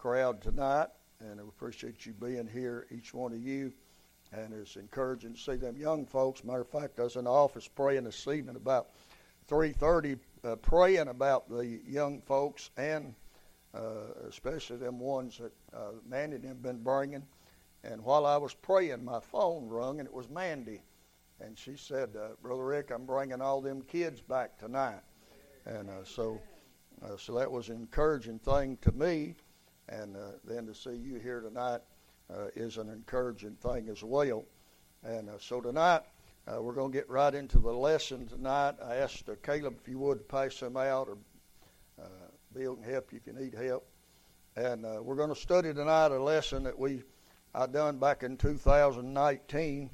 crowd tonight, and we appreciate you being here, each one of you. And it's encouraging to see them young folks. Matter of fact, I was in the office praying this evening about 3:30, uh, praying about the young folks and uh, especially them ones that uh, Mandy and them been bringing. And while I was praying, my phone rung, and it was Mandy. And she said, uh, Brother Rick, I'm bringing all them kids back tonight. And uh, so, uh, so that was an encouraging thing to me. And uh, then to see you here tonight uh, is an encouraging thing as well. And uh, so tonight, uh, we're going to get right into the lesson tonight. I asked uh, Caleb if you would pass them out, or uh, Bill can help you if you need help. And we're going to study tonight a lesson that we I done back in 2019,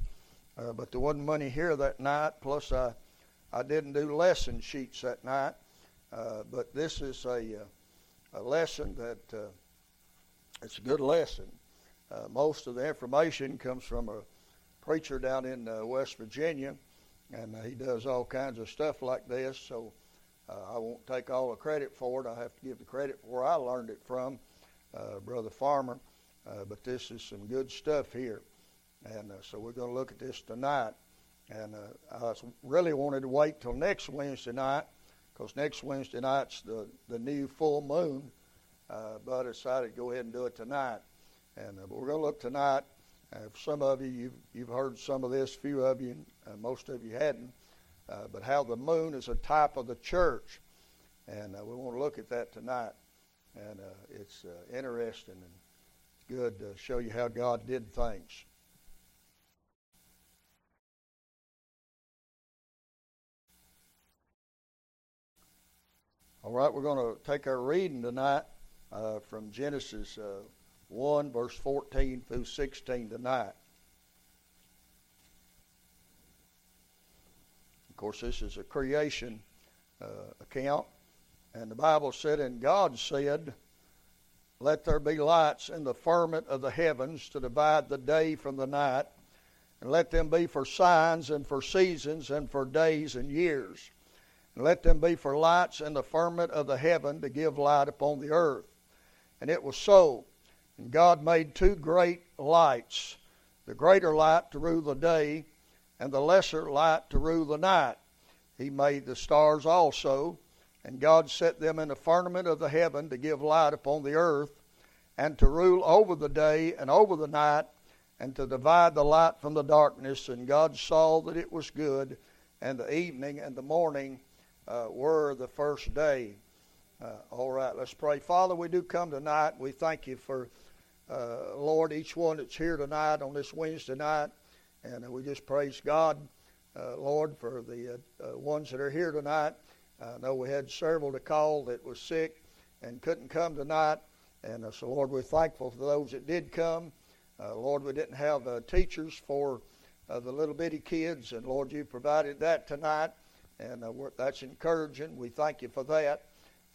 uh, but there wasn't money here that night. Plus, I I didn't do lesson sheets that night. But this is a a lesson that it's a good lesson. Uh, most of the information comes from a preacher down in uh, West Virginia, and uh, he does all kinds of stuff like this. So uh, I won't take all the credit for it. I have to give the credit for where I learned it from, uh, Brother Farmer. But this is some good stuff here, and so we're going to look at this tonight. And I really wanted to wait till next Wednesday night, because next Wednesday night's the the new full moon. Uh, but I decided to go ahead and do it tonight. And uh, we're going to look tonight. Uh, for some of you, you've, you've heard some of this. Few of you, uh, most of you hadn't. Uh, but how the moon is a type of the church, and uh, we want to look at that tonight. And uh, it's uh, interesting and good to show you how God did things. All right, we're going to take our reading tonight uh, from Genesis uh, 1, verse 14 through 16 tonight. Of course, this is a creation uh, account. And the Bible said, And God said, Let there be lights in the firmament of the heavens to divide the day from the night, and let them be for signs and for seasons and for days and years. And let them be for lights in the firmament of the heaven to give light upon the earth. And it was so. And God made two great lights the greater light to rule the day, and the lesser light to rule the night. He made the stars also, and God set them in the firmament of the heaven to give light upon the earth, and to rule over the day and over the night, and to divide the light from the darkness. And God saw that it was good, and the evening and the morning uh, were the first day. Uh, all right, let's pray. Father, we do come tonight. We thank you for, uh, Lord, each one that's here tonight on this Wednesday night. And uh, we just praise God, uh, Lord, for the uh, uh, ones that are here tonight. I know we had several to call that was sick and couldn't come tonight. And so, Lord, we're thankful for those that did come. Lord, we didn't have teachers for the little bitty kids. And, Lord, you provided that tonight. And that's encouraging. We thank you for that.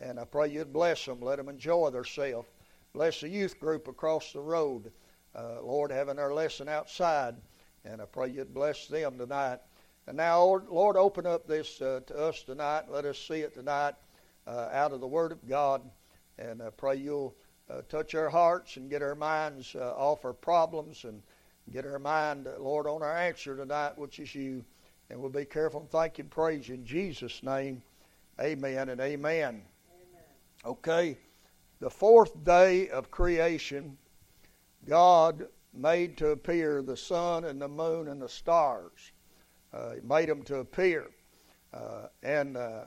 And I pray you'd bless them, let them enjoy themselves. Bless the youth group across the road, uh, Lord, having their lesson outside. And I pray you'd bless them tonight. And now, Lord, open up this uh, to us tonight. Let us see it tonight uh, out of the Word of God. And I pray you'll uh, touch our hearts and get our minds uh, off our problems and get our mind, Lord, on our answer tonight, which is you. And we'll be careful and thank you and praise you in Jesus' name. Amen and amen. Okay, the fourth day of creation, God made to appear the sun and the moon and the stars. Uh, he made them to appear, uh, and uh,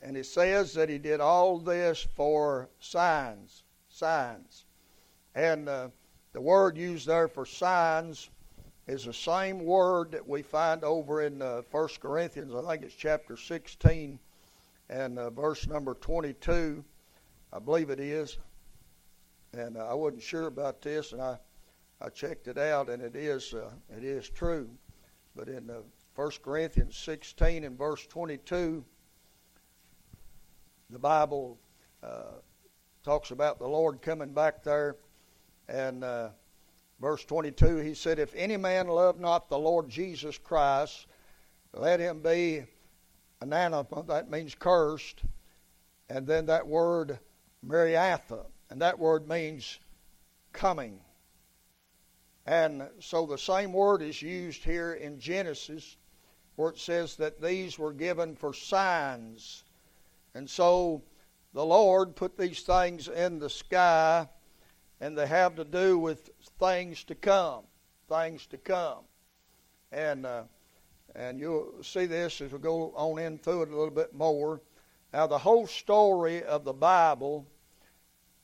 and it says that He did all this for signs, signs, and uh, the word used there for signs is the same word that we find over in uh, First Corinthians. I think it's chapter sixteen and uh, verse number 22, I believe it is. And uh, I wasn't sure about this, and I, I checked it out, and it is uh, it is true. But in uh, 1 Corinthians 16 and verse 22, the Bible uh, talks about the Lord coming back there, and uh, verse 22, he said, "If any man love not the Lord Jesus Christ, let him be anathema, that means cursed. And then that word Maranatha, And that word means coming. And so the same word is used here in Genesis where it says that these were given for signs. And so the Lord put these things in the sky and they have to do with things to come. Things to come. And uh, and you'll see this as we go on in through it a little bit more. Now, the whole story of the Bible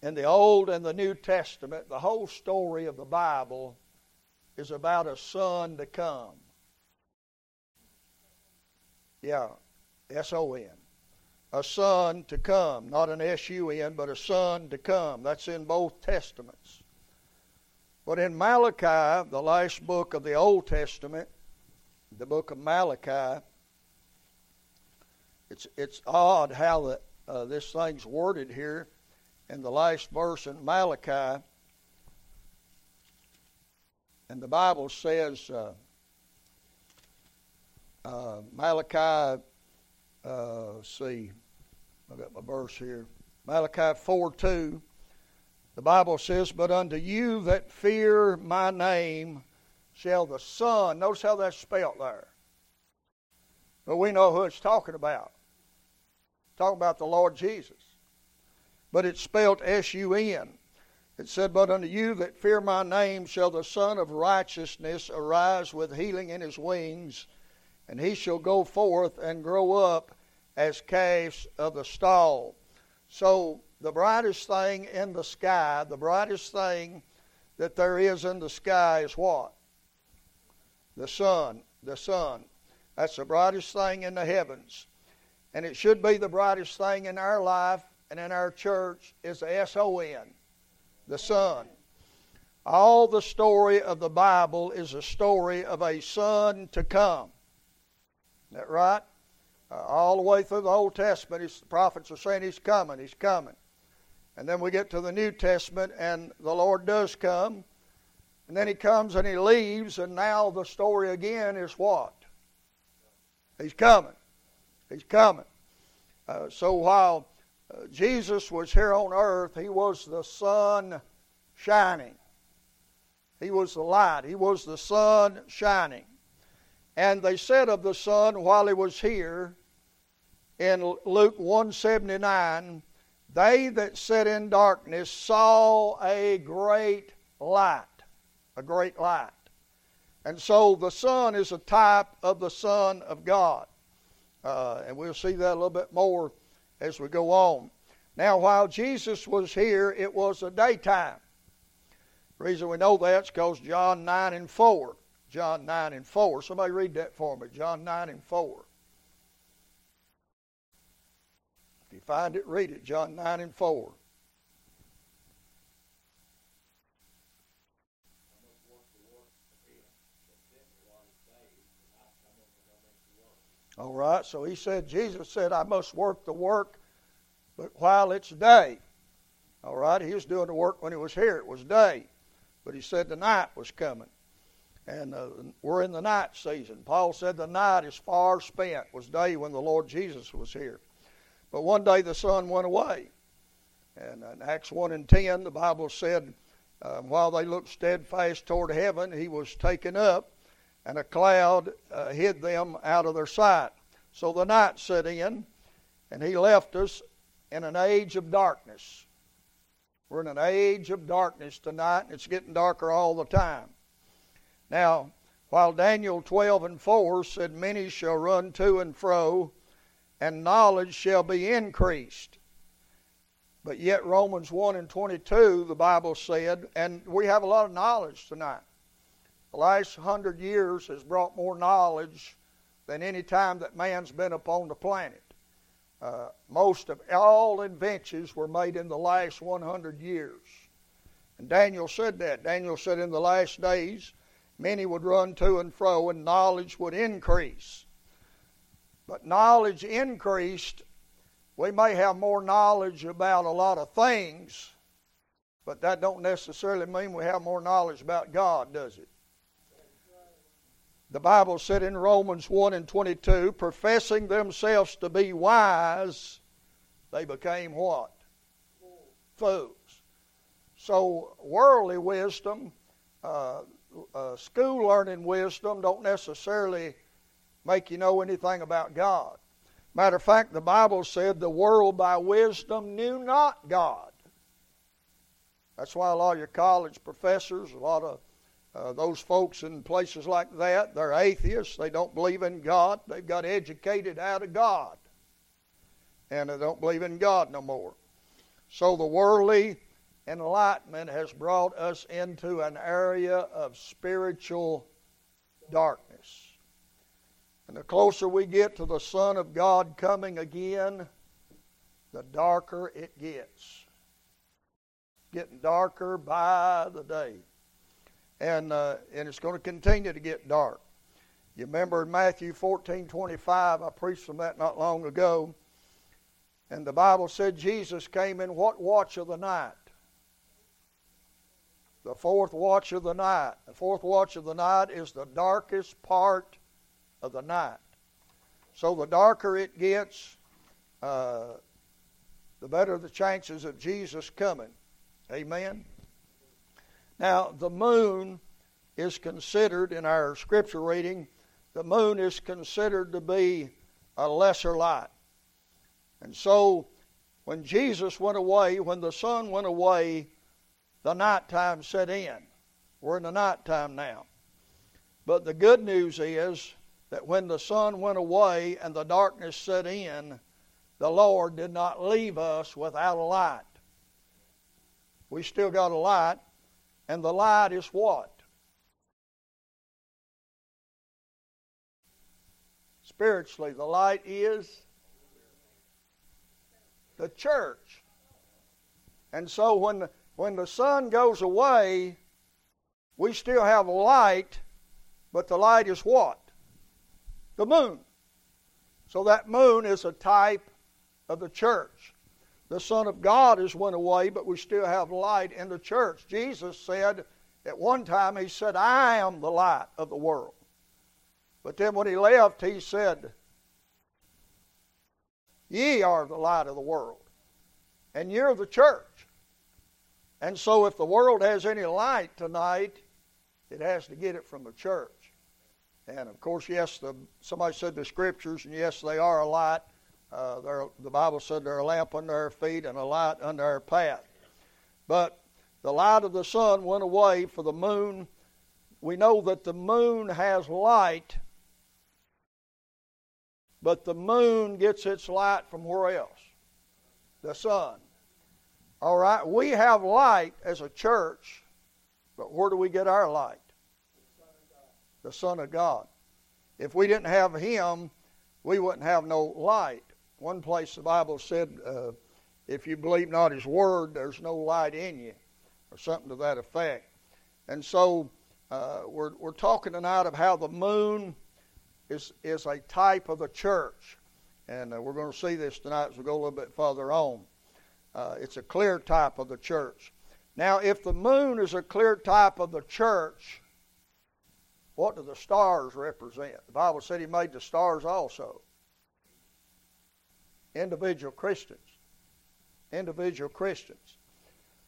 in the Old and the New Testament, the whole story of the Bible is about a son to come. Yeah, S O N. A son to come. Not an S U N, but a son to come. That's in both Testaments. But in Malachi, the last book of the Old Testament, the book of Malachi, it's, it's odd how the, uh, this thing's worded here in the last verse in Malachi. And the Bible says, uh, uh, Malachi, uh, see, I've got my verse here. Malachi 4 2. The Bible says, But unto you that fear my name shall the Son, notice how that's spelt there. But we know who it's talking about. talking about the Lord Jesus. But it's spelt S U N. It said, But unto you that fear my name shall the Son of righteousness arise with healing in his wings, and he shall go forth and grow up as calves of the stall. So, the brightest thing in the sky, the brightest thing that there is in the sky is what? The sun. The sun. That's the brightest thing in the heavens. And it should be the brightest thing in our life and in our church is the S O N, the sun. All the story of the Bible is a story of a son to come. Isn't that right? Uh, all the way through the Old Testament, the prophets are saying he's coming, he's coming. And then we get to the New Testament, and the Lord does come. And then he comes and he leaves, and now the story again is what? He's coming. He's coming. Uh, so while uh, Jesus was here on earth, he was the sun shining. He was the light. He was the sun shining. And they said of the sun while he was here in Luke 179, they that sat in darkness saw a great light. A great light. And so the sun is a type of the Son of God. Uh, and we'll see that a little bit more as we go on. Now, while Jesus was here, it was a daytime. The reason we know that is because John 9 and 4. John 9 and 4. Somebody read that for me. John 9 and 4. If you find it, read it. John 9 and 4. All right, so he said, Jesus said, I must work the work, but while it's day. All right, he was doing the work when he was here. It was day. But he said the night was coming. And uh, we're in the night season. Paul said the night is far spent. Was day when the Lord Jesus was here. But one day the sun went away. And in Acts 1 and 10, the Bible said, uh, while they looked steadfast toward heaven, he was taken up and a cloud uh, hid them out of their sight. So the night set in, and he left us in an age of darkness. We're in an age of darkness tonight, and it's getting darker all the time. Now, while Daniel 12 and 4 said, Many shall run to and fro, and knowledge shall be increased. But yet, Romans 1 and 22, the Bible said, and we have a lot of knowledge tonight. The last hundred years has brought more knowledge than any time that man's been upon the planet. Uh, most of all inventions were made in the last 100 years. And Daniel said that. Daniel said in the last days, many would run to and fro, and knowledge would increase. But knowledge increased. We may have more knowledge about a lot of things, but that don't necessarily mean we have more knowledge about God, does it? The Bible said in Romans 1 and 22, professing themselves to be wise, they became what? Fools. So, worldly wisdom, uh, uh, school learning wisdom, don't necessarily make you know anything about God. Matter of fact, the Bible said the world by wisdom knew not God. That's why a lot of your college professors, a lot of uh, those folks in places like that, they're atheists. They don't believe in God. They've got educated out of God. And they don't believe in God no more. So the worldly enlightenment has brought us into an area of spiritual darkness. And the closer we get to the Son of God coming again, the darker it gets. Getting darker by the day. And, uh, and it's going to continue to get dark. You remember in Matthew 14 25, I preached from that not long ago. And the Bible said Jesus came in what watch of the night? The fourth watch of the night. The fourth watch of the night is the darkest part of the night. So the darker it gets, uh, the better the chances of Jesus coming. Amen. Now, the moon is considered, in our scripture reading, the moon is considered to be a lesser light. And so, when Jesus went away, when the sun went away, the nighttime set in. We're in the nighttime now. But the good news is that when the sun went away and the darkness set in, the Lord did not leave us without a light. We still got a light, and the light is what? Spiritually, the light is the church. And so when when the sun goes away, we still have light, but the light is what? the moon. So that moon is a type of the church. The Son of God has went away, but we still have light in the church. Jesus said at one time, He said, I am the light of the world. But then when He left, He said, Ye are the light of the world, and you're the church. And so if the world has any light tonight, it has to get it from the church. And of course, yes, the, somebody said the scriptures, and yes, they are a light. Uh, the Bible said they're a lamp under our feet and a light under our path. But the light of the sun went away for the moon. We know that the moon has light, but the moon gets its light from where else? The sun. All right, we have light as a church, but where do we get our light? the Son of God. If we didn't have Him, we wouldn't have no light. One place the Bible said, uh, if you believe not His Word, there's no light in you, or something to that effect. And so uh, we're, we're talking tonight of how the moon is, is a type of the church. And uh, we're going to see this tonight as we go a little bit further on. Uh, it's a clear type of the church. Now, if the moon is a clear type of the church, what do the stars represent? The Bible said He made the stars also. Individual Christians. Individual Christians.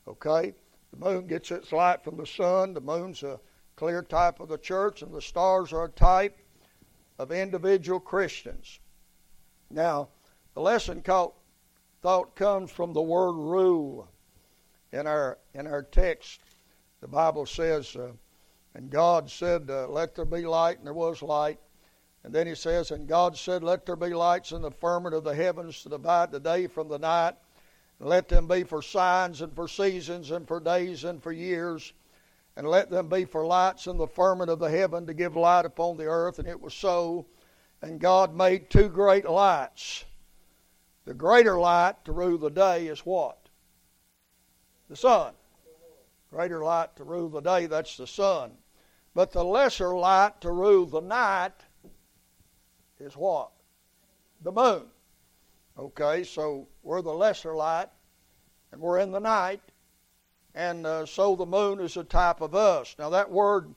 Okay? The moon gets its light from the sun. The moon's a clear type of the church, and the stars are a type of individual Christians. Now, the lesson called, thought comes from the word rule in our in our text. The Bible says. Uh, and God said, uh, Let there be light, and there was light. And then he says, And God said, Let there be lights in the firmament of the heavens to divide the day from the night. And let them be for signs and for seasons and for days and for years. And let them be for lights in the firmament of the heaven to give light upon the earth. And it was so. And God made two great lights. The greater light to rule the day is what? The sun. Greater light to rule the day, that's the sun. But the lesser light to rule the night is what? The moon. Okay, so we're the lesser light, and we're in the night, and uh, so the moon is a type of us. Now, that word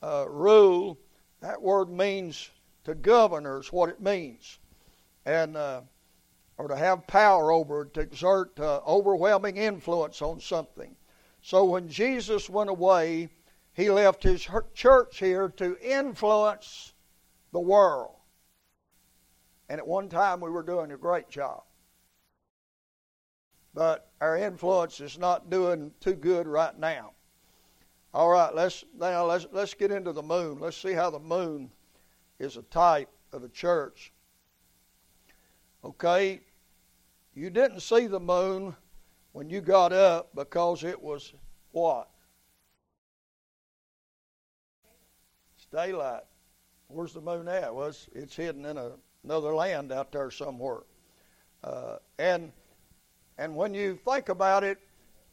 uh, rule, that word means to govern, is what it means. And, uh, or to have power over, to exert uh, overwhelming influence on something. So when Jesus went away, he left his church here to influence the world. And at one time we were doing a great job. But our influence is not doing too good right now. All right, let's now let's let's get into the moon. Let's see how the moon is a type of the church. Okay, you didn't see the moon when you got up because it was what? It's daylight. Where's the moon at? Well, it's, it's hidden in a, another land out there somewhere. Uh, and and when you think about it,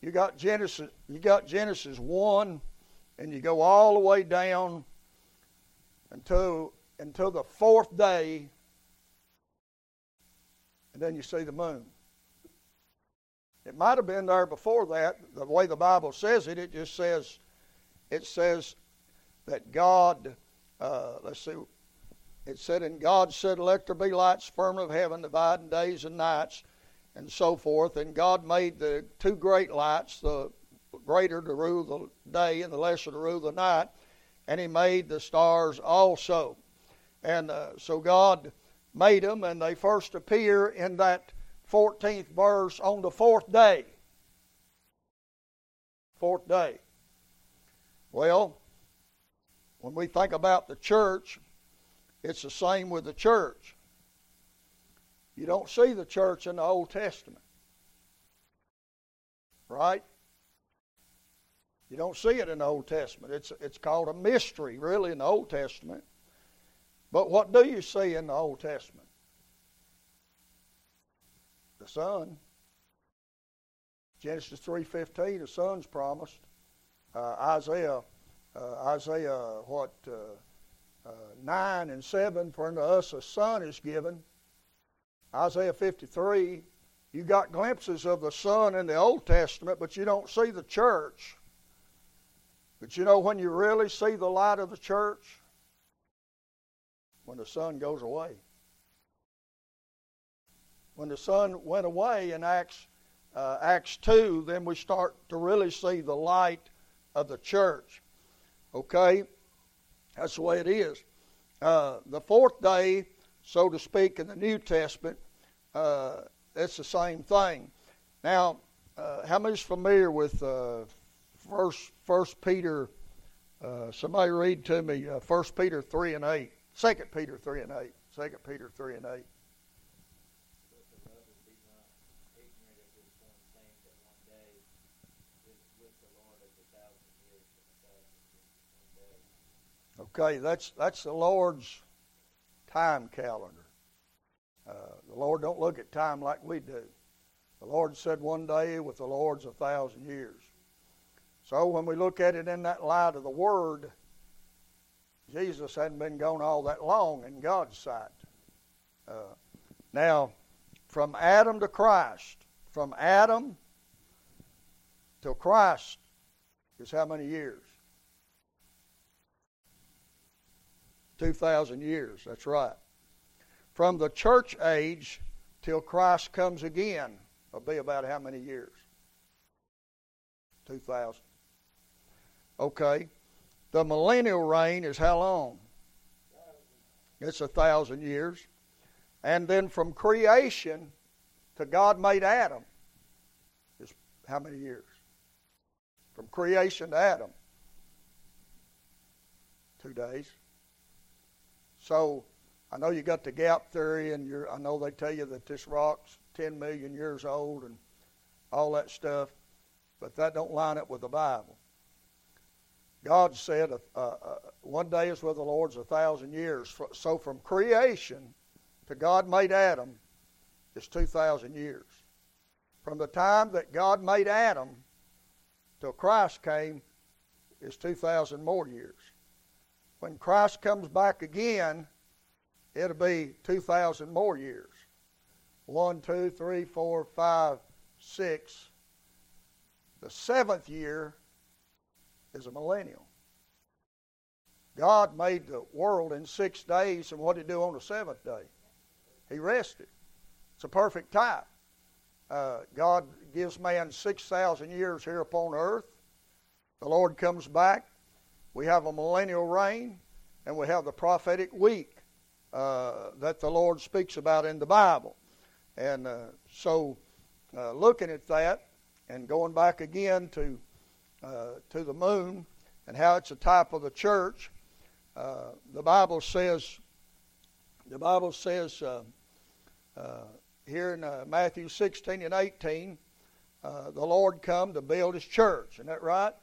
you got Genesis. You got Genesis one, and you go all the way down until until the fourth day, and then you see the moon. It might have been there before that. The way the Bible says it, it just says, it says that God, uh, let's see, it said, and God said, Let there be lights firm of heaven, dividing days and nights, and so forth. And God made the two great lights, the greater to rule the day and the lesser to rule the night, and He made the stars also. And uh, so God made them, and they first appear in that 14th verse on the fourth day. Fourth day. Well, when we think about the church, it's the same with the church. You don't see the church in the Old Testament. Right? You don't see it in the Old Testament. It's, it's called a mystery, really, in the Old Testament. But what do you see in the Old Testament? the Son. Genesis 3.15, the Son's promised. Uh, Isaiah, uh, Isaiah, what, uh, uh 9 and 7, for unto us a Son is given. Isaiah 53, you got glimpses of the Son in the Old Testament, but you don't see the church. But you know when you really see the light of the church? When the sun goes away when the sun went away in Acts, uh, Acts 2, then we start to really see the light of the church. Okay? That's the way it is. Uh, the fourth day, so to speak, in the New Testament, uh, it's the same thing. Now, uh, how many is familiar with uh, First First Peter? Uh, somebody read to me uh, First Peter three and eight. Second Peter three and eight. Second Peter three and eight. Okay, that's that's the Lord's time calendar. Uh, the Lord don't look at time like we do. The Lord said one day with the Lord's a thousand years. So when we look at it in that light of the Word, Jesus hadn't been gone all that long in God's sight. Uh, now, from Adam to Christ, from Adam till Christ is how many years? 2,000 years, that's right. From the church age till Christ comes again will be about how many years? 2,000. Okay. The millennial reign is how long? It's a thousand years. And then from creation to God made Adam is how many years? From creation to Adam. Two days. So I know you got the gap theory, and I know they tell you that this rock's 10 million years old and all that stuff, but that don't line up with the Bible. God said, uh, uh, one day is with the Lord's a thousand years. So from creation to God made Adam is 2,000 years. From the time that God made Adam till Christ came is 2,000 more years when Christ comes back again, it'll be 2,000 more years. One, two, three, four, five, six. The seventh year is a millennial. God made the world in six days, and what did He do on the seventh day? He rested. It's a perfect type. Uh, God gives man 6,000 years here upon earth, the Lord comes back, we have a millennial reign, and we have the prophetic week uh, that the Lord speaks about in the Bible. And uh, so, uh, looking at that and going back again to uh, to the moon and how it's a type of the church, uh, the Bible says the Bible says uh, here in Matthew 16 and 18, the Lord come to build His church. Isn't that right?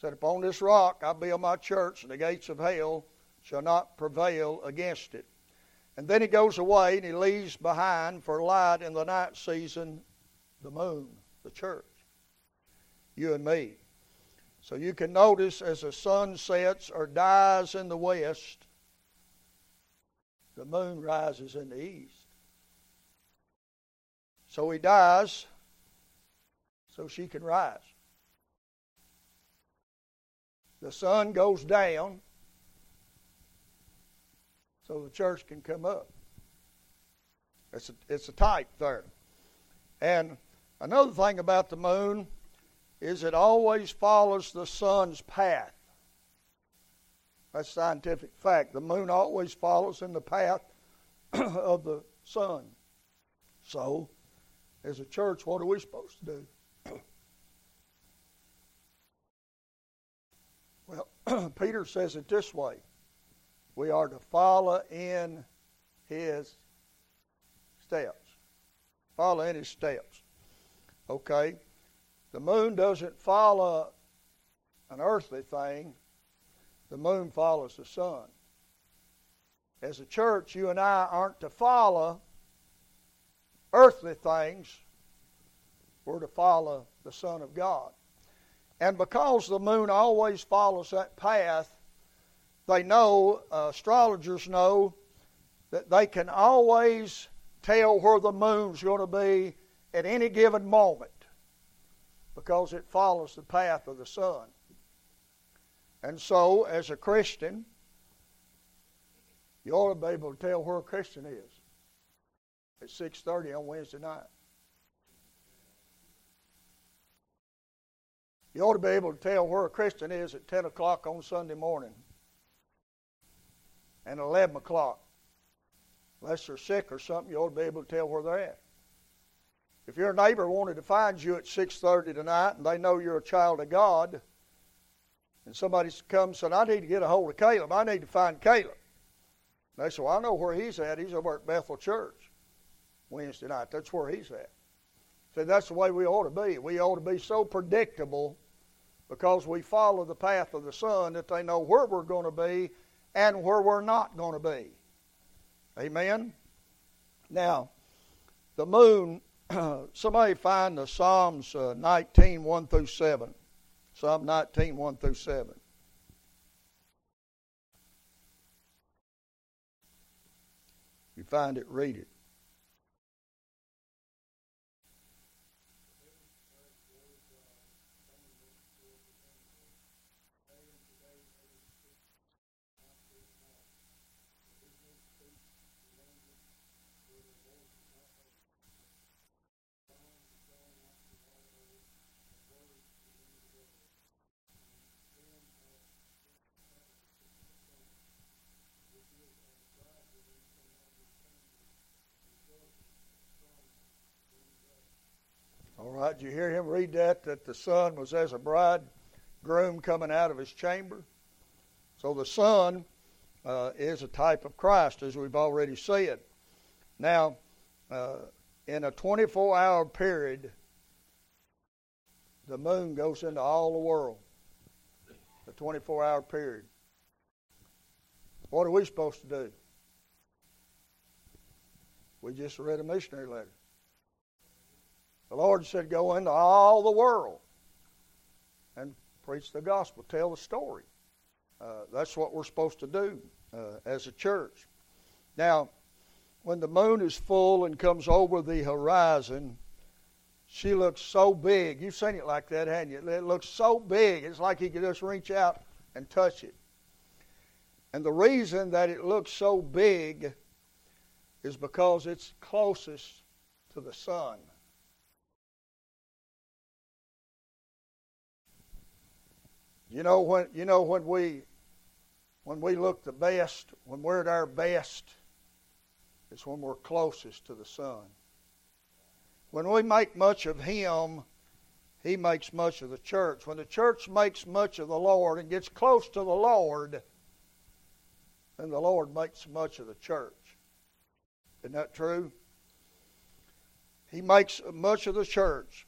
Said, Upon this rock I build my church, and the gates of hell shall not prevail against it. And then he goes away and he leaves behind for light in the night season the moon, the church, you and me. So you can notice as the sun sets or dies in the west, the moon rises in the east. So he dies so she can rise. The sun goes down so the church can come up. It's a, it's a type there. And another thing about the moon is it always follows the sun's path. That's scientific fact. The moon always follows in the path of the sun. So, as a church, what are we supposed to do? well, Peter says it this way we are to follow in his steps. Follow in his steps. Okay? The moon doesn't follow an earthly thing, the moon follows the sun. As a church, you and I aren't to follow earthly things, we're to follow the Son of God. And because the moon always follows that path, they know, uh, astrologers know, that they can always tell where the moon's going to be at any given moment because it follows the path of the sun. And so, as a Christian, you ought to be able to tell where a Christian is at 6.30 on Wednesday night. You ought to be able to tell where a Christian is at 10 o'clock on Sunday morning and 11 o'clock. Unless they're sick or something, you ought to be able to tell where they're at. If your neighbor wanted to find you at 6.30 tonight and they know you're a child of God, and somebody comes and said, I need to get a hold of Caleb. I need to find Caleb. they say, well, I know where he's at. He's over at Bethel Church Wednesday night. That's where he's at. So that's the way we ought to be. We ought to be so predictable because we follow the path of the sun that they know where we're going to be and where we're not going to be. Amen? Now, the moon, somebody find the Psalms uh, 19, 1 through 7. Psalm 19, 1 through 7. If you find it, read it. Right? Did you hear him read that? That the sun was as a bridegroom coming out of his chamber. So the sun uh, is a type of Christ, as we've already said. Now, uh, in a 24 hour period, the moon goes into all the world. A 24 hour period. What are we supposed to do? We just read a missionary letter. The Lord said, Go into all the world and preach the gospel, tell the story. Uh, that's what we're supposed to do uh, as a church. Now, when the moon is full and comes over the horizon, she looks so big. You've seen it like that, haven't you? It looks so big. It's like you could just reach out and touch it. And the reason that it looks so big is because it's closest to the sun. You know when you know when we when we look the best, when we're at our best, it's when we're closest to the Son. When we make much of Him, He makes much of the church. When the church makes much of the Lord and gets close to the Lord, then the Lord makes much of the church. Isn't that true? He makes much of the church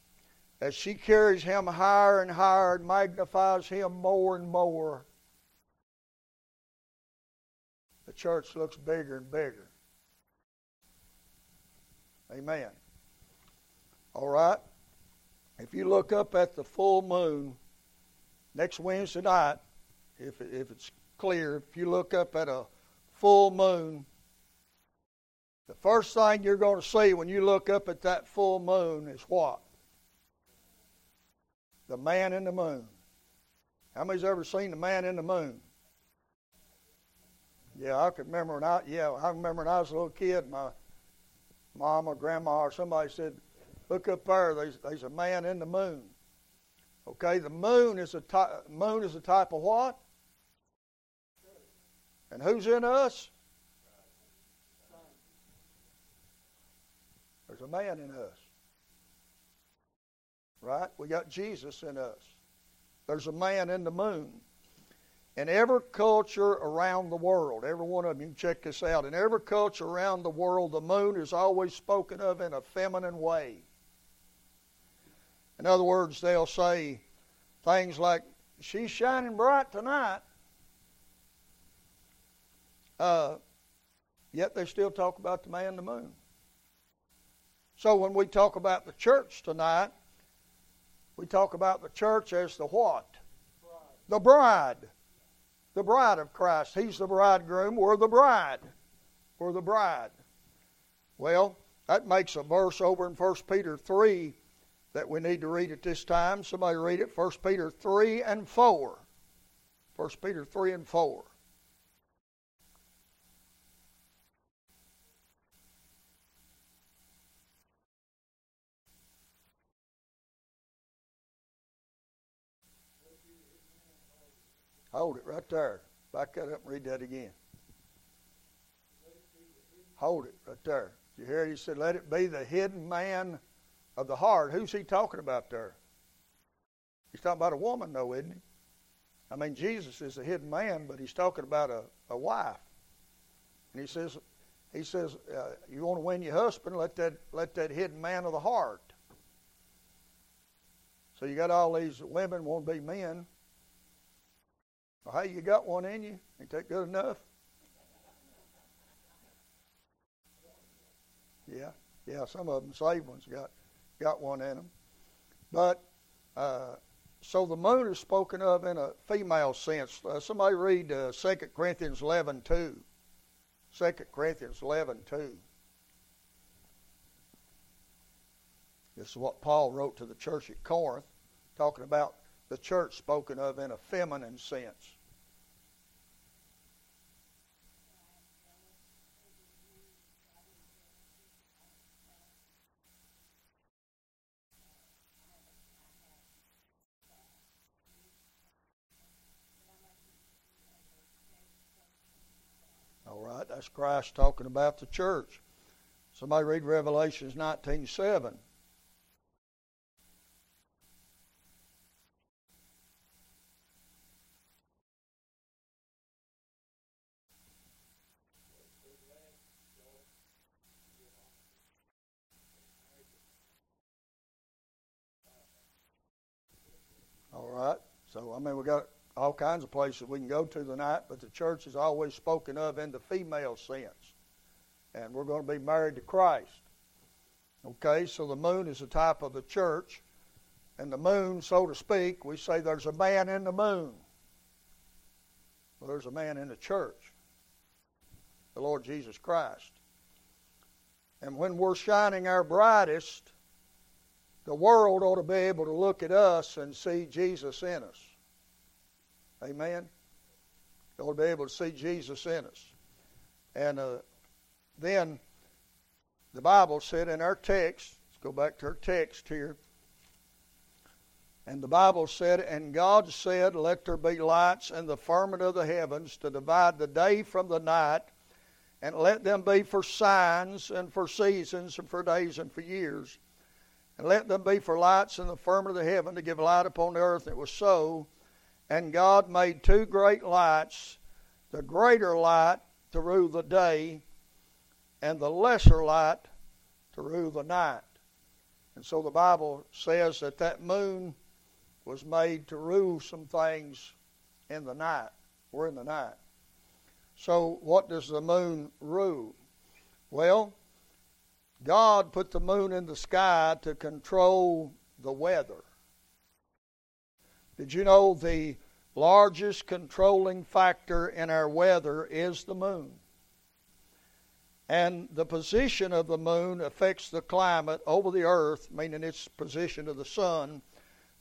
as she carries him higher and higher and magnifies him more and more. The church looks bigger and bigger. Amen. All right? If you look up at the full moon next Wednesday night, if, if it's clear, if you look up at a full moon, the first thing you're going to see when you look up at that full moon is what? The man in the moon. How many's ever seen the man in the moon? Yeah, I can remember when I yeah, I remember when I was a little kid, my mom or grandma or somebody said, Look up there, there's, there's a man in the moon. Okay, the moon is a type, moon is a type of what? And who's in us? There's a man in us. Right? We got Jesus in us. There's a man in the moon. In every culture around the world, every one of them, you check this out. In every culture around the world, the moon is always spoken of in a feminine way. In other words, they'll say things like, She's shining bright tonight. Uh, yet they still talk about the man in the moon. So when we talk about the church tonight, we talk about the church as the what? Bride. The bride. The bride of Christ. He's the bridegroom. We're the bride. We're the bride. Well, that makes a verse over in 1 Peter 3 that we need to read at this time. Somebody read it. 1 Peter 3 and 4. 1 Peter 3 and 4. Hold it right there. Back that up and read that again. Hold it right there. You hear it? He said, Let it be the hidden man of the heart. Who's he talking about there? He's talking about a woman, though, isn't he? I mean, Jesus is a hidden man, but he's talking about a, a wife. And he says, he says, uh, you want to win your husband, let that let that hidden man of the heart. So you got all these women want to be men, well, hey, you got one in you? Ain't that good enough? Yeah, yeah. Some of them saved ones got got one in them, but uh, so the moon is spoken of in a female sense. Uh, somebody read uh, 2 Corinthians 11 2. 2 Corinthians 11 2. This is what Paul wrote to the church at Corinth, talking about the church spoken of in a feminine sense. All right, that's Christ talking about the church. Somebody read Revelations 19:7. So, I mean, we got all kinds of places we can go to tonight, but the church is always spoken of in the female sense. And we're going to be married to Christ. Okay, so the moon is a type of the church. And the moon, so to speak, we say there's a man in the moon. Well, there's a man in the church, the Lord Jesus Christ. And when we're shining our brightest, the world ought to be able to look at us and see Jesus in us. Amen. They ought to be able to see Jesus in us. And uh, then the Bible said in our text, let's go back to our text here. And the Bible said, And God said, Let there be lights in the firmament of the heavens to divide the day from the night, and let them be for signs and for seasons and for days and for years. And let them be for lights in the firmament of the heaven to give light upon the earth. And it was so. And God made two great lights, the greater light to rule the day, and the lesser light to rule the night. And so the Bible says that that moon was made to rule some things in the night. We're in the night. So, what does the moon rule? Well, God put the moon in the sky to control the weather. Did you know the largest controlling factor in our weather is the moon? And the position of the moon affects the climate over the earth, meaning its position to the sun.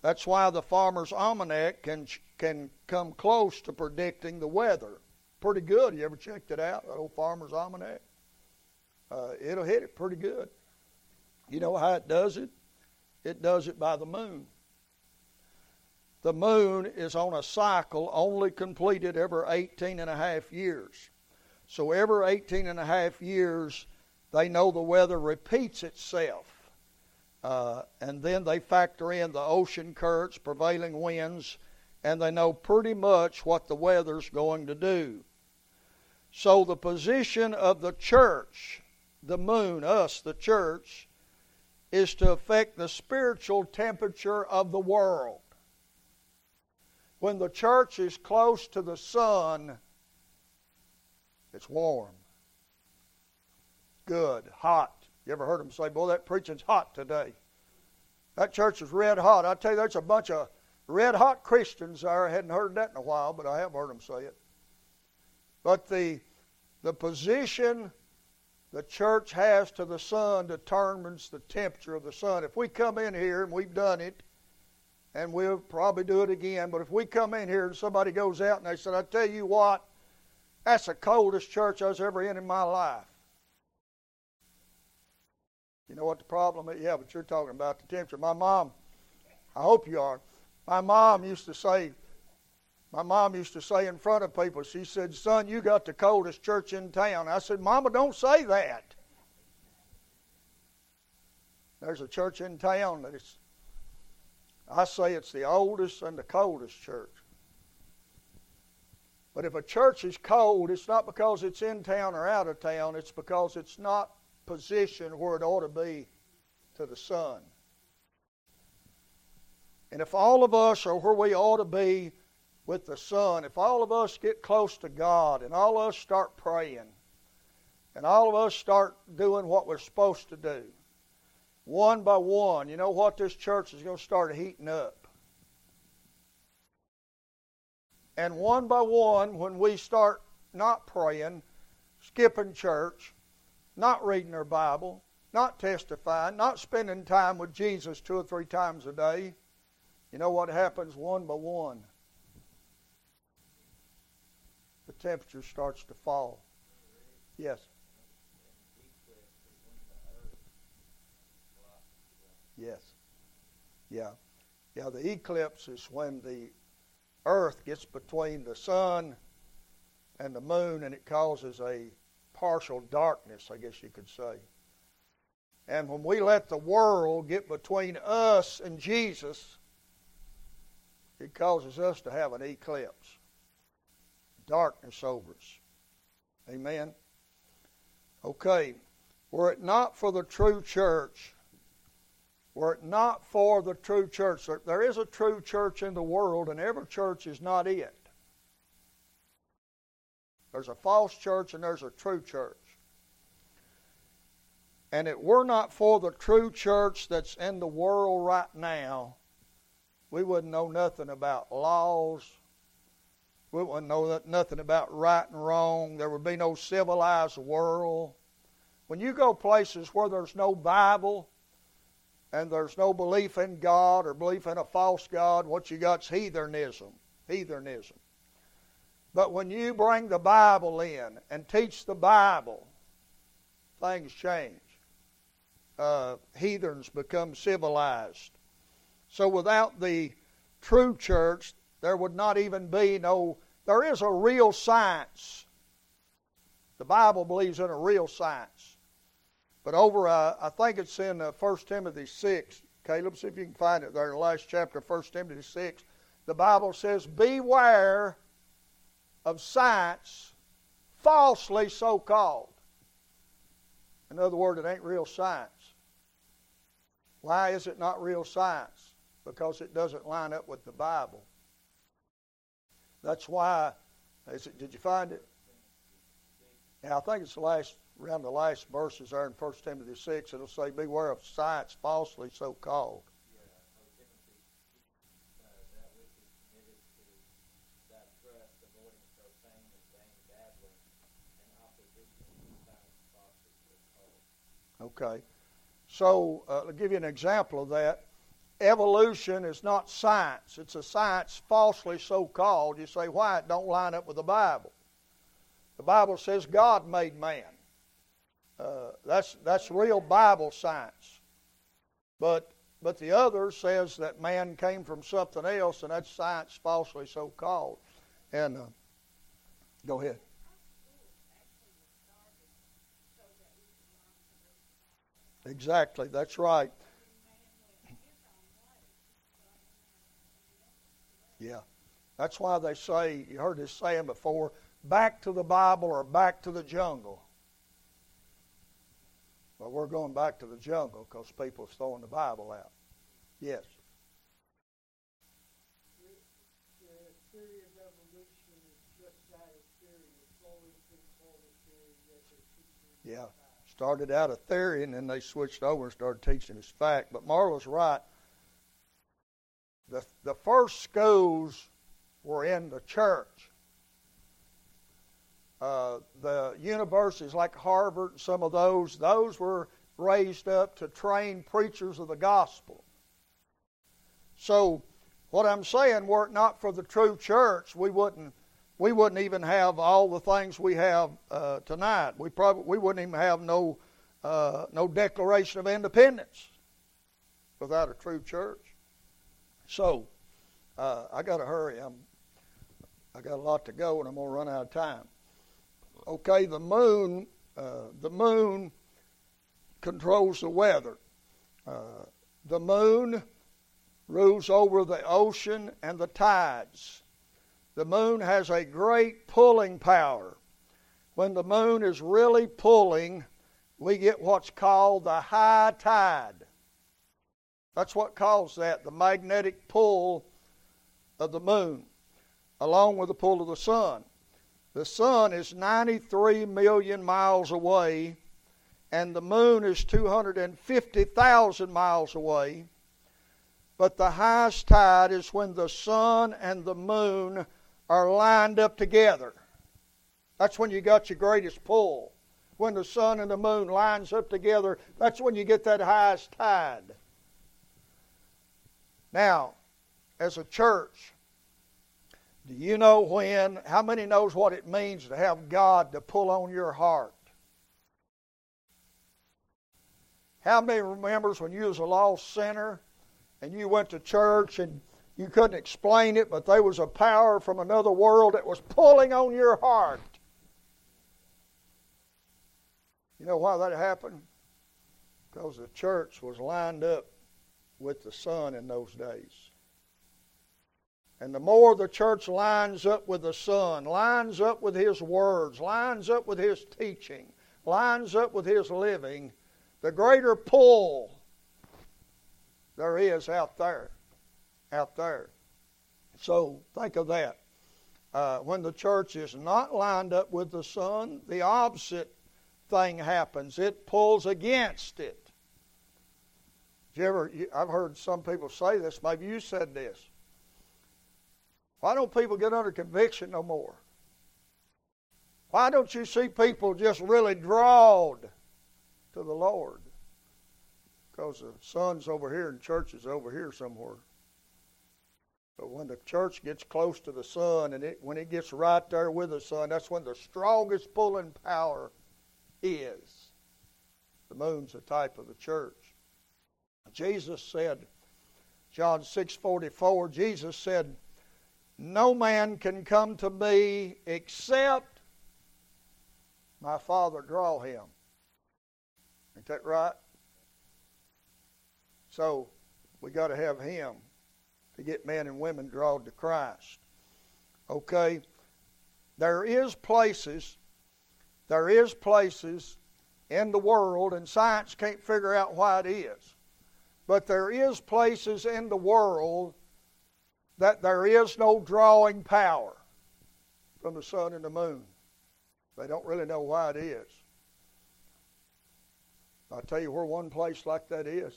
That's why the farmer's almanac can, can come close to predicting the weather. Pretty good. You ever checked it out, that old farmer's almanac? Uh, it'll hit it pretty good. You know how it does it? It does it by the moon. The moon is on a cycle only completed every 18 and a half years. So every 18 and a half years, they know the weather repeats itself. Uh, and then they factor in the ocean currents, prevailing winds, and they know pretty much what the weather's going to do. So the position of the church, the moon, us, the church, is to affect the spiritual temperature of the world. When the church is close to the sun, it's warm. Good. Hot. You ever heard them say, boy, that preaching's hot today? That church is red hot. I tell you, there's a bunch of red hot Christians there. I hadn't heard that in a while, but I have heard them say it. But the, the position the church has to the sun determines the temperature of the sun. If we come in here and we've done it, and we'll probably do it again, but if we come in here and somebody goes out and they said, I tell you what, that's the coldest church I was ever in in my life. You know what the problem is? Yeah, but you're talking about the temperature. My mom, I hope you are. My mom used to say, my mom used to say in front of people, she said, Son, you got the coldest church in town. I said, Mama, don't say that. There's a church in town that is, I say it's the oldest and the coldest church. But if a church is cold, it's not because it's in town or out of town, it's because it's not positioned where it ought to be to the sun. And if all of us are where we ought to be with the sun, if all of us get close to God and all of us start praying and all of us start doing what we're supposed to do, one by one, you know what? This church is going to start heating up. And one by one, when we start not praying, skipping church, not reading our Bible, not testifying, not spending time with Jesus two or three times a day, you know what happens one by one? The temperature starts to fall. Yes. Yes. Yeah. Yeah, the eclipse is when the earth gets between the sun and the moon and it causes a partial darkness, I guess you could say. And when we let the world get between us and Jesus, it causes us to have an eclipse. Darkness over us. Amen. Okay. Were it not for the true church, were it not for the true church, there is a true church in the world, and every church is not it. There's a false church and there's a true church. And it were not for the true church that's in the world right now, we wouldn't know nothing about laws. We wouldn't know nothing about right and wrong. There would be no civilized world. When you go places where there's no Bible, and there's no belief in God or belief in a false God, what you got's heathenism. Heathenism. But when you bring the Bible in and teach the Bible, things change. Uh, heathens become civilized. So without the true church, there would not even be no, there is a real science. The Bible believes in a real science. But over, uh, I think it's in uh, 1 Timothy 6, Caleb, see if you can find it there in the last chapter of 1 Timothy 6. The Bible says, Beware of science, falsely so called. In other words, it ain't real science. Why is it not real science? Because it doesn't line up with the Bible. That's why. It, did you find it? Yeah, I think it's the last around the last verses there in 1 Timothy 6. It'll say, "Beware of science falsely so called." Okay. So, uh, I'll give you an example of that. Evolution is not science. It's a science falsely so called. You say, why? It don't line up with the Bible. The Bible says God made man. Uh, that's, that's real Bible science. But, but the other says that man came from something else, and that's science falsely so called. And uh, go ahead. Exactly, that's right. Yeah. That's why they say, you heard this saying before, back to the Bible or back to the jungle. Well, we're going back to the jungle because people are throwing the Bible out. Yes. Yeah started out a theory and then they switched over and started teaching as fact. But Marla's right. The, the first schools were in the church. Uh, the universities like Harvard and some of those, those were raised up to train preachers of the gospel. So, what I'm saying, were it not for the true church, we wouldn't we wouldn't even have all the things we have uh, tonight. We probably we wouldn't even have no uh, no Declaration of Independence without a true church. So uh, I got to hurry. I'm I got a lot to go, and I'm gonna run out of time. Okay, the moon uh, the moon controls the weather. Uh, the moon rules over the ocean and the tides. The moon has a great pulling power. When the moon is really pulling, we get what's called the high tide. That's what caused that, the magnetic pull of the moon, along with the pull of the sun. The sun is 93 million miles away, and the moon is 250,000 miles away. But the highest tide is when the sun and the moon are lined up together. That's when you got your greatest pull. When the sun and the moon lines up together, that's when you get that highest tide. Now, as a church, do you know when, how many knows what it means to have God to pull on your heart? How many remembers when you was a lost sinner and you went to church and you couldn't explain it, but there was a power from another world that was pulling on your heart. You know why that happened? Because the church was lined up with the sun in those days. And the more the church lines up with the Son, lines up with His words, lines up with His teaching, lines up with His living, the greater pull there is out there out there. So think of that. Uh, when the church is not lined up with the Son, the opposite thing happens. It pulls against it. you ever? I've heard some people say this. Maybe you said this. Why don't people get under conviction no more? Why don't you see people just really drawed to the Lord? Because the sun's over here and church is over here somewhere. But when the church gets close to the sun and it, when it gets right there with the sun, that's when the strongest pulling power is. The moon's a type of the church. Jesus said, John 6:44, Jesus said, "No man can come to me except my Father draw him." Ain't that right? So we got to have Him to get men and women drawn to Christ. Okay? There is places, there is places in the world, and science can't figure out why it is. But there is places in the world that there is no drawing power from the sun and the moon. They don't really know why it is. I'll tell you where one place like that is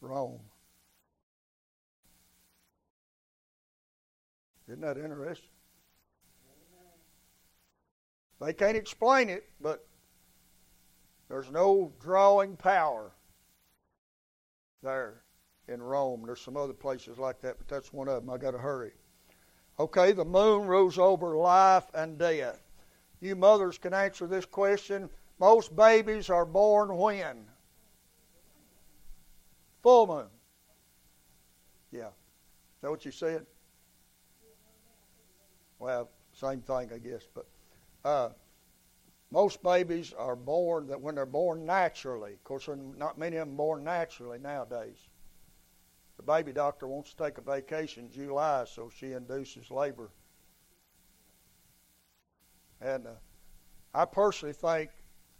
Rome. Isn't that interesting? They can't explain it, but there's no drawing power there in Rome. There's some other places like that, but that's one of them. I got to hurry. Okay, the moon rules over life and death. You mothers can answer this question. Most babies are born when? Full moon. Yeah. Is that what you said? Well, same thing, I guess. But uh, most babies are born that when they're born naturally. Of course, not many of them born naturally nowadays. The baby doctor wants to take a vacation in July, so she induces labor. And uh, I personally think,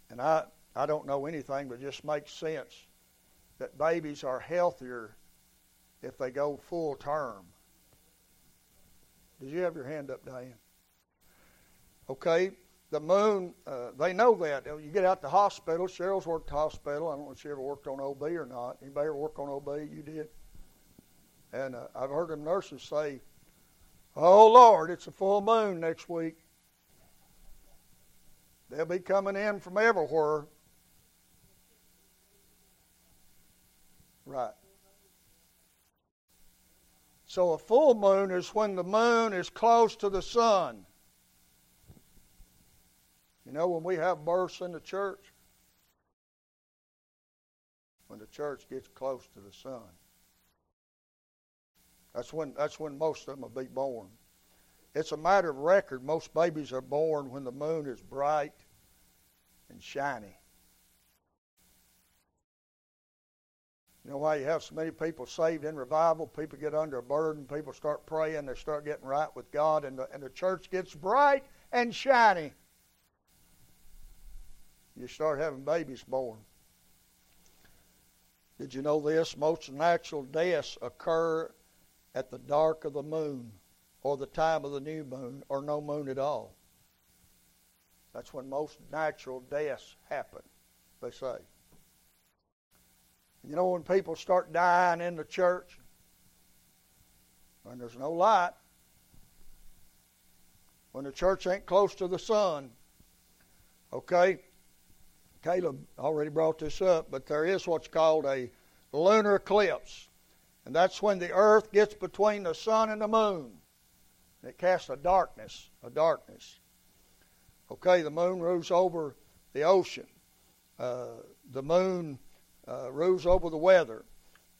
and I, I don't know anything, but it just makes sense that babies are healthier if they go full term. Did you have your hand up, Diane? Okay, the moon, uh, they know that. You get out the hospital, Cheryl's worked hospital. I don't know if she ever worked on OB or not. Anybody ever work on OB? You did? And uh, I've heard them nurses say, Oh, Lord, it's a full moon next week. They'll be coming in from everywhere. Right. So a full moon is when the moon is close to the sun. You know, when we have births in the church, when the church gets close to the sun, that's when that's when most of them will be born. It's a matter of record. Most babies are born when the moon is bright and shiny. You know why you have so many people saved in revival? People get under a burden, people start praying, they start getting right with God, and the, and the church gets bright and shiny. You start having babies born. Did you know this? Most natural deaths occur at the dark of the moon or the time of the new moon or no moon at all. That's when most natural deaths happen, they say. You know, when people start dying in the church, when there's no light, when the church ain't close to the sun, okay? Caleb already brought this up, but there is what's called a lunar eclipse. And that's when the earth gets between the sun and the moon. It casts a darkness, a darkness. Okay, the moon rules over the ocean. Uh, the moon uh, rules over the weather.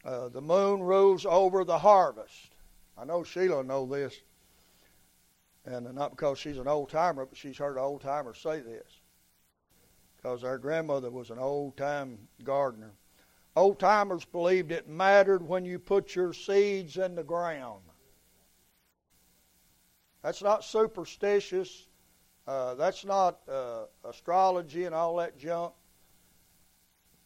Uh, the moon rules over the harvest. I know Sheila know this, and not because she's an old timer, but she's heard old timers say this. Because our grandmother was an old time gardener. Old timers believed it mattered when you put your seeds in the ground. That's not superstitious. Uh, that's not uh, astrology and all that junk.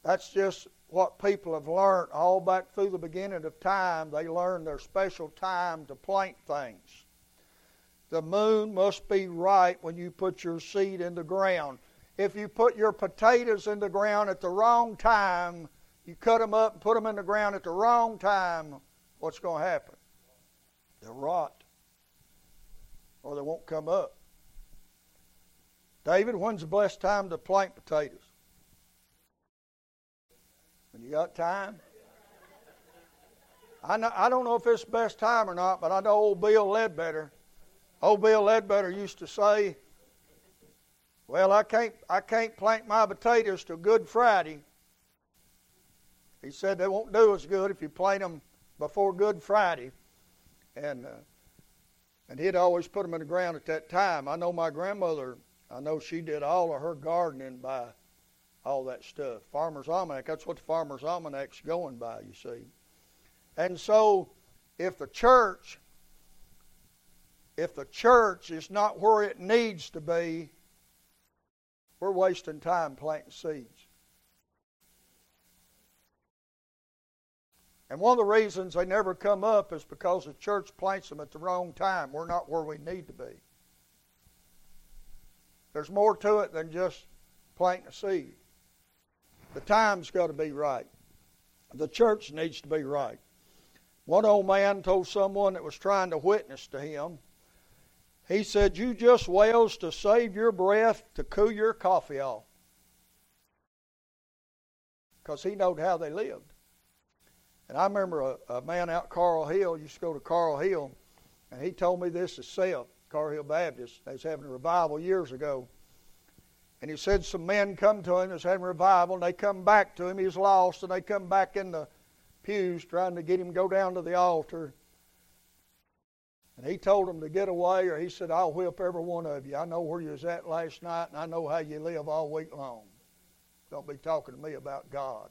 That's just what people have learned all back through the beginning of time. They learned their special time to plant things. The moon must be right when you put your seed in the ground. If you put your potatoes in the ground at the wrong time, you cut them up and put them in the ground at the wrong time, what's going to happen? They'll rot or they won't come up. David, when's the best time to plant potatoes? When you got time? I, know, I don't know if it's the best time or not, but I know old Bill Ledbetter. Old Bill Ledbetter used to say, "Well, I can't I can't plant my potatoes till Good Friday. He said they won't do as good if you plant them before Good Friday. And uh, and he'd always put them in the ground at that time. I know my grandmother, I know she did all of her gardening by all that stuff. Farmer's Almanac, that's what the Farmer's Almanac's going by, you see. And so if the church if the church is not where it needs to be, we're wasting time planting seeds. And one of the reasons they never come up is because the church plants them at the wrong time. We're not where we need to be. There's more to it than just planting a seed. The time's got to be right. The church needs to be right. One old man told someone that was trying to witness to him, he said, You just wails to save your breath to cool your coffee off. Because he knowed how they lived. And I remember a, a man out Coral Hill, used to go to Coral Hill, and he told me this himself, Coral Hill Baptist. They was having a revival years ago. And he said some men come to him, was having revival, and they come back to him. He's lost, and they come back in the pews trying to get him to go down to the altar. And he told them to get away, or he said, I'll whip every one of you. I know where you was at last night, and I know how you live all week long. Don't be talking to me about God.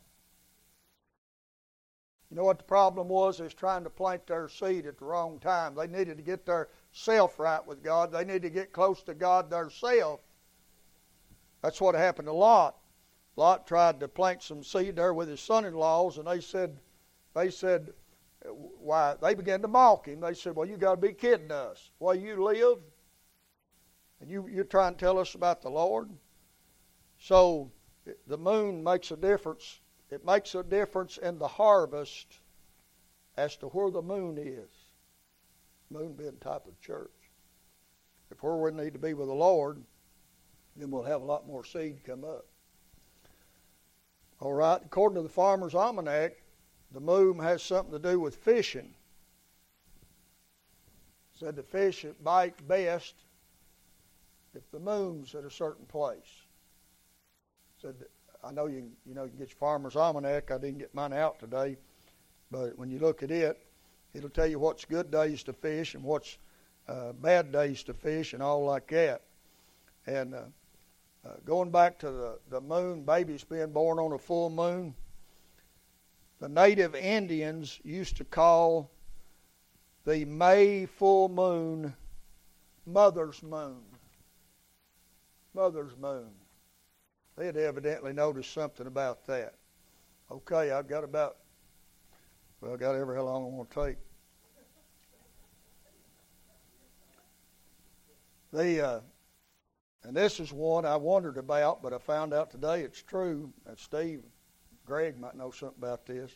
You know what the problem was? Is trying to plant their seed at the wrong time. They needed to get their self right with God. They needed to get close to God themselves. That's what happened to Lot. Lot tried to plant some seed there with his son-in-laws, and they said, they said, why? They began to mock him. They said, "Well, you got to be kidding us. Why you live, and you you're trying to tell us about the Lord." So the moon makes a difference it makes a difference in the harvest as to where the moon is. Moon being type of church. If we're where we need to be with the Lord, then we'll have a lot more seed come up. All right, according to the Farmer's Almanac, the moon has something to do with fishing. Said the fish bite best if the moon's at a certain place. Said I know you you know you can get your farmer's almanac. I didn't get mine out today, but when you look at it, it'll tell you what's good days to fish and what's uh, bad days to fish and all like that. And uh, uh, going back to the the moon, babies being born on a full moon. The native Indians used to call the May full moon Mother's Moon. Mother's Moon. They had evidently noticed something about that. Okay, I've got about, well, I've got ever how long I want to take. The, uh, and this is one I wondered about, but I found out today it's true. And Steve, Greg might know something about this.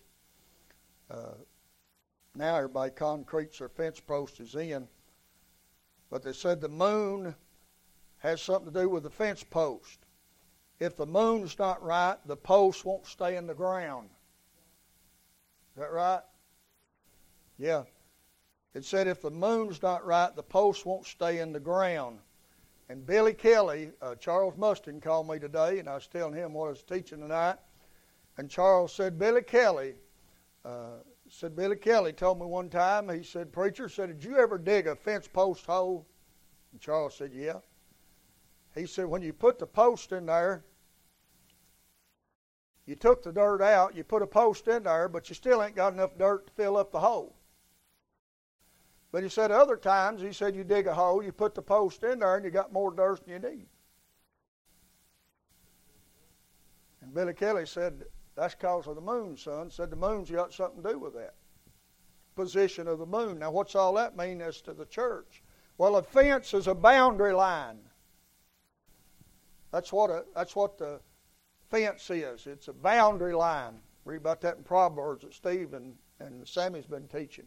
Uh, now everybody concretes their fence posts is in, but they said the moon has something to do with the fence post if the moon's not right, the post won't stay in the ground. Is that right? Yeah. It said if the moon's not right, the post won't stay in the ground. And Billy Kelly, uh, Charles Mustin called me today, and I was telling him what I was teaching tonight. And Charles said, Billy Kelly, uh, said Billy Kelly told me one time, he said, Preacher, said, Did you ever dig a fence post hole? And Charles said, Yeah. He said, when you put the post in there, you took the dirt out, you put a post in there, but you still ain't got enough dirt to fill up the hole. But he said other times, he said you dig a hole, you put the post in there, and you got more dirt than you need. And Billy Kelly said, that's because of the moon, son. Said the moon's got something to do with that. Position of the moon. Now, what's all that mean as to the church? Well, a fence is a boundary line. That's what a, that's what the fence is. It's a boundary line. Read about that in Proverbs that Steve and, and Sammy's been teaching.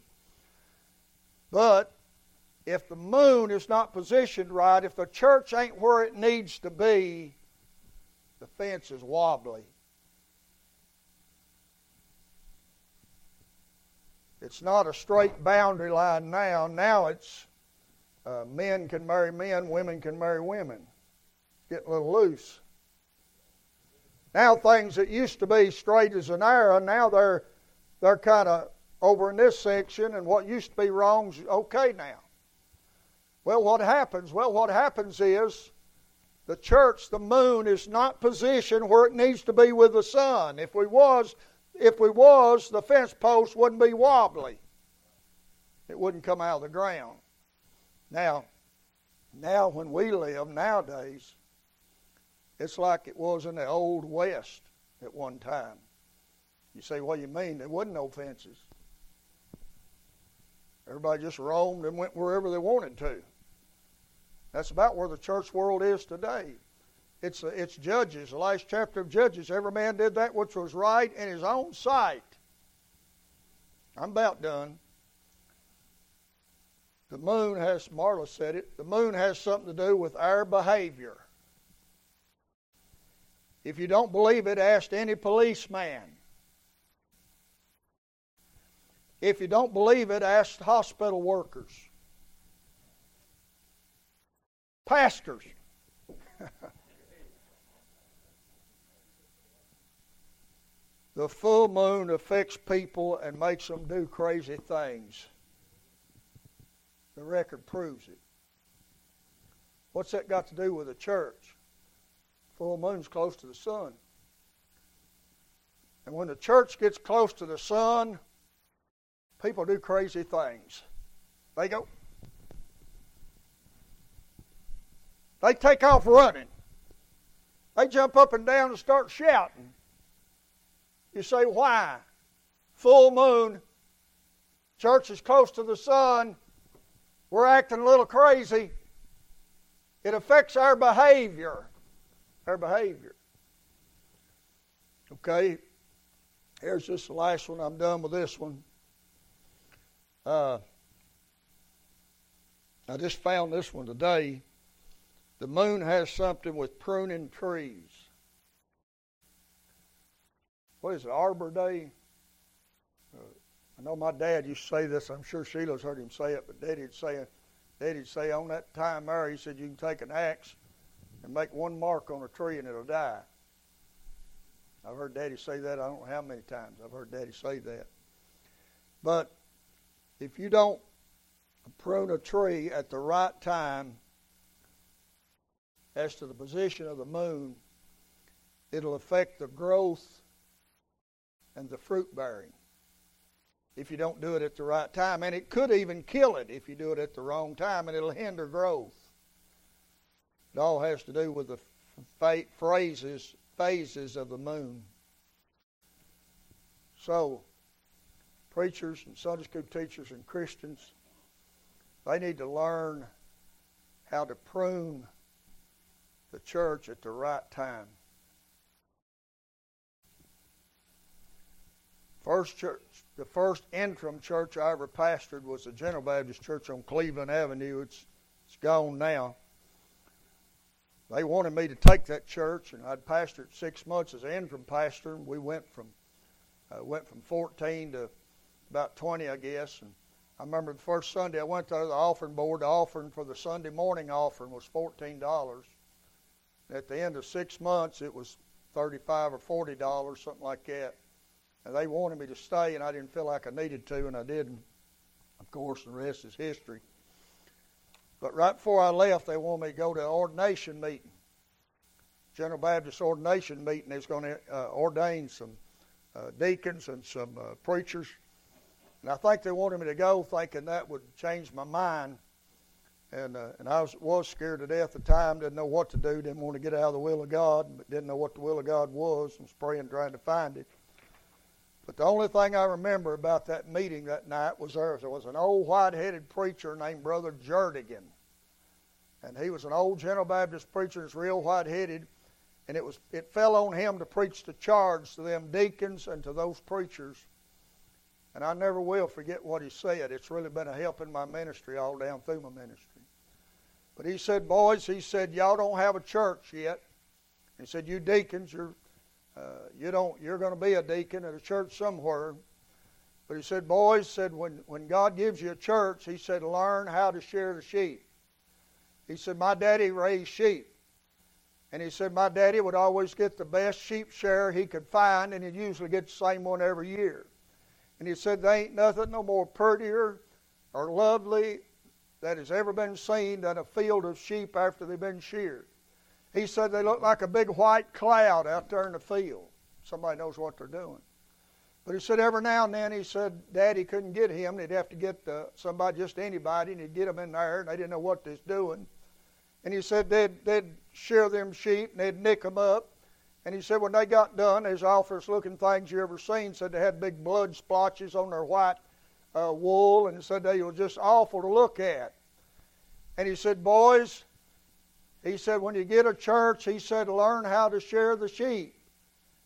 But if the moon is not positioned right, if the church ain't where it needs to be, the fence is wobbly. It's not a straight boundary line now. Now it's uh, men can marry men, women can marry women. Getting a little loose. Now things that used to be straight as an arrow, now they're they're kind of over in this section, and what used to be wrong's okay now. Well, what happens? Well, what happens is the church, the moon, is not positioned where it needs to be with the sun. If we was, if we was, the fence post wouldn't be wobbly. It wouldn't come out of the ground. Now, now when we live nowadays, it's like it was in the old west at one time. You say, what do you mean? There wasn't no fences. Everybody just roamed and went wherever they wanted to. That's about where the church world is today. It's, it's Judges, the last chapter of Judges. Every man did that which was right in his own sight. I'm about done. The moon has, Marla said it, the moon has something to do with our behavior. If you don't believe it, ask any policeman. If you don't believe it, ask hospital workers, pastors. the full moon affects people and makes them do crazy things. The record proves it. What's that got to do with the church? Full moon's close to the sun. And when the church gets close to the sun, people do crazy things. They go. They take off running. They jump up and down and start shouting. You say, why? Full moon, church is close to the sun, we're acting a little crazy. It affects our behavior. Our behavior. Okay, here's just the last one. I'm done with this one. Uh, I just found this one today. The moon has something with pruning trees. What is it, Arbor Day? Uh, I know my dad used to say this. I'm sure Sheila's heard him say it, but Daddy'd say, Daddy'd say on that time there, he said you can take an axe and make one mark on a tree and it'll die. I've heard Daddy say that. I don't know how many times I've heard Daddy say that. But if you don't prune a tree at the right time as to the position of the moon, it'll affect the growth and the fruit bearing if you don't do it at the right time. And it could even kill it if you do it at the wrong time, and it'll hinder growth. It all has to do with the phrases, phases of the moon. So, preachers and Sunday school teachers and Christians, they need to learn how to prune the church at the right time. First church, the first interim church I ever pastored was the General Baptist Church on Cleveland Avenue. It's it's gone now. They wanted me to take that church, and I'd pastored six months as interim pastor. And we went from uh, went from 14 to about 20, I guess. And I remember the first Sunday I went there, the offering board, the offering for the Sunday morning offering was $14. At the end of six months, it was 35 or $40, something like that. And they wanted me to stay, and I didn't feel like I needed to, and I didn't. Of course, the rest is history. But right before I left, they wanted me to go to an ordination meeting. General Baptist ordination meeting. They was going to uh, ordain some uh, deacons and some uh, preachers. And I think they wanted me to go thinking that would change my mind. And, uh, and I was, was scared to death at the time, didn't know what to do, didn't want to get out of the will of God, but didn't know what the will of God was, and was praying, trying to find it. But the only thing I remember about that meeting that night was there, there was an old white-headed preacher named Brother Jerdigan. And he was an old General Baptist preacher, was real white-headed, and it was it fell on him to preach the charge to them deacons and to those preachers. And I never will forget what he said. It's really been a help in my ministry all down through my ministry. But he said, boys, he said, y'all don't have a church yet. He said, you deacons, you're uh, you don't you're going to be a deacon at a church somewhere but he said boys said when when god gives you a church he said learn how to shear the sheep he said my daddy raised sheep And he said, My daddy would always get the best sheep share he could find, and he'd usually get the same one every year. And he said, There ain't nothing no more prettier or lovely that has ever been seen than a field of sheep after they've been sheared. He said they looked like a big white cloud out there in the field. Somebody knows what they're doing. But he said every now and then he said Daddy couldn't get him. They'd have to get uh, somebody, just anybody, and he'd get them in there, and they didn't know what they're doing. And he said they'd, they'd shear them sheep and they'd nick them up. And he said when they got done, as awfulest looking things you ever seen. Said they had big blood splotches on their white uh, wool, and said they were just awful to look at. And he said, boys, he said when you get a church, he said learn how to shear the sheep.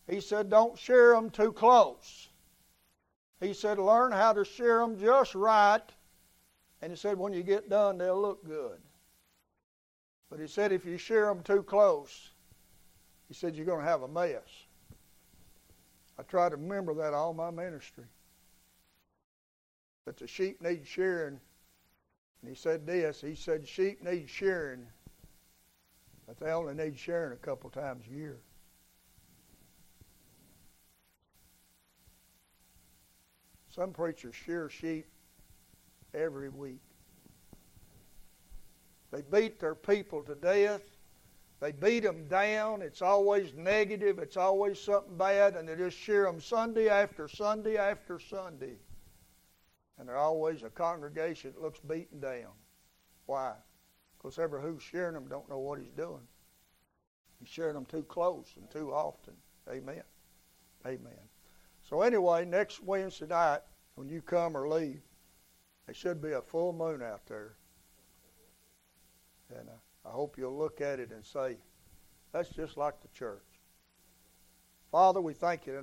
He said don't shear them too close. He said learn how to shear them just right. And he said when you get done, they'll look good. But he said if you shear them too close, he said you're going to have a mess. I try to remember that all my ministry. That the sheep need shearing. And he said this, he said sheep need shearing, but they only need shearing a couple times a year. Some preachers shear sheep every week. They beat their people to death. They beat them down. It's always negative. It's always something bad. And they just shear them Sunday after Sunday after Sunday. And they're always a congregation that looks beaten down. Why? Because every who's sharing them don't know what he's doing. He's shearing them too close and too often. Amen. Amen. So anyway, next Wednesday night, when you come or leave, there should be a full moon out there. And uh, I hope you'll look at it and say, that's just like the church. Father, we thank you.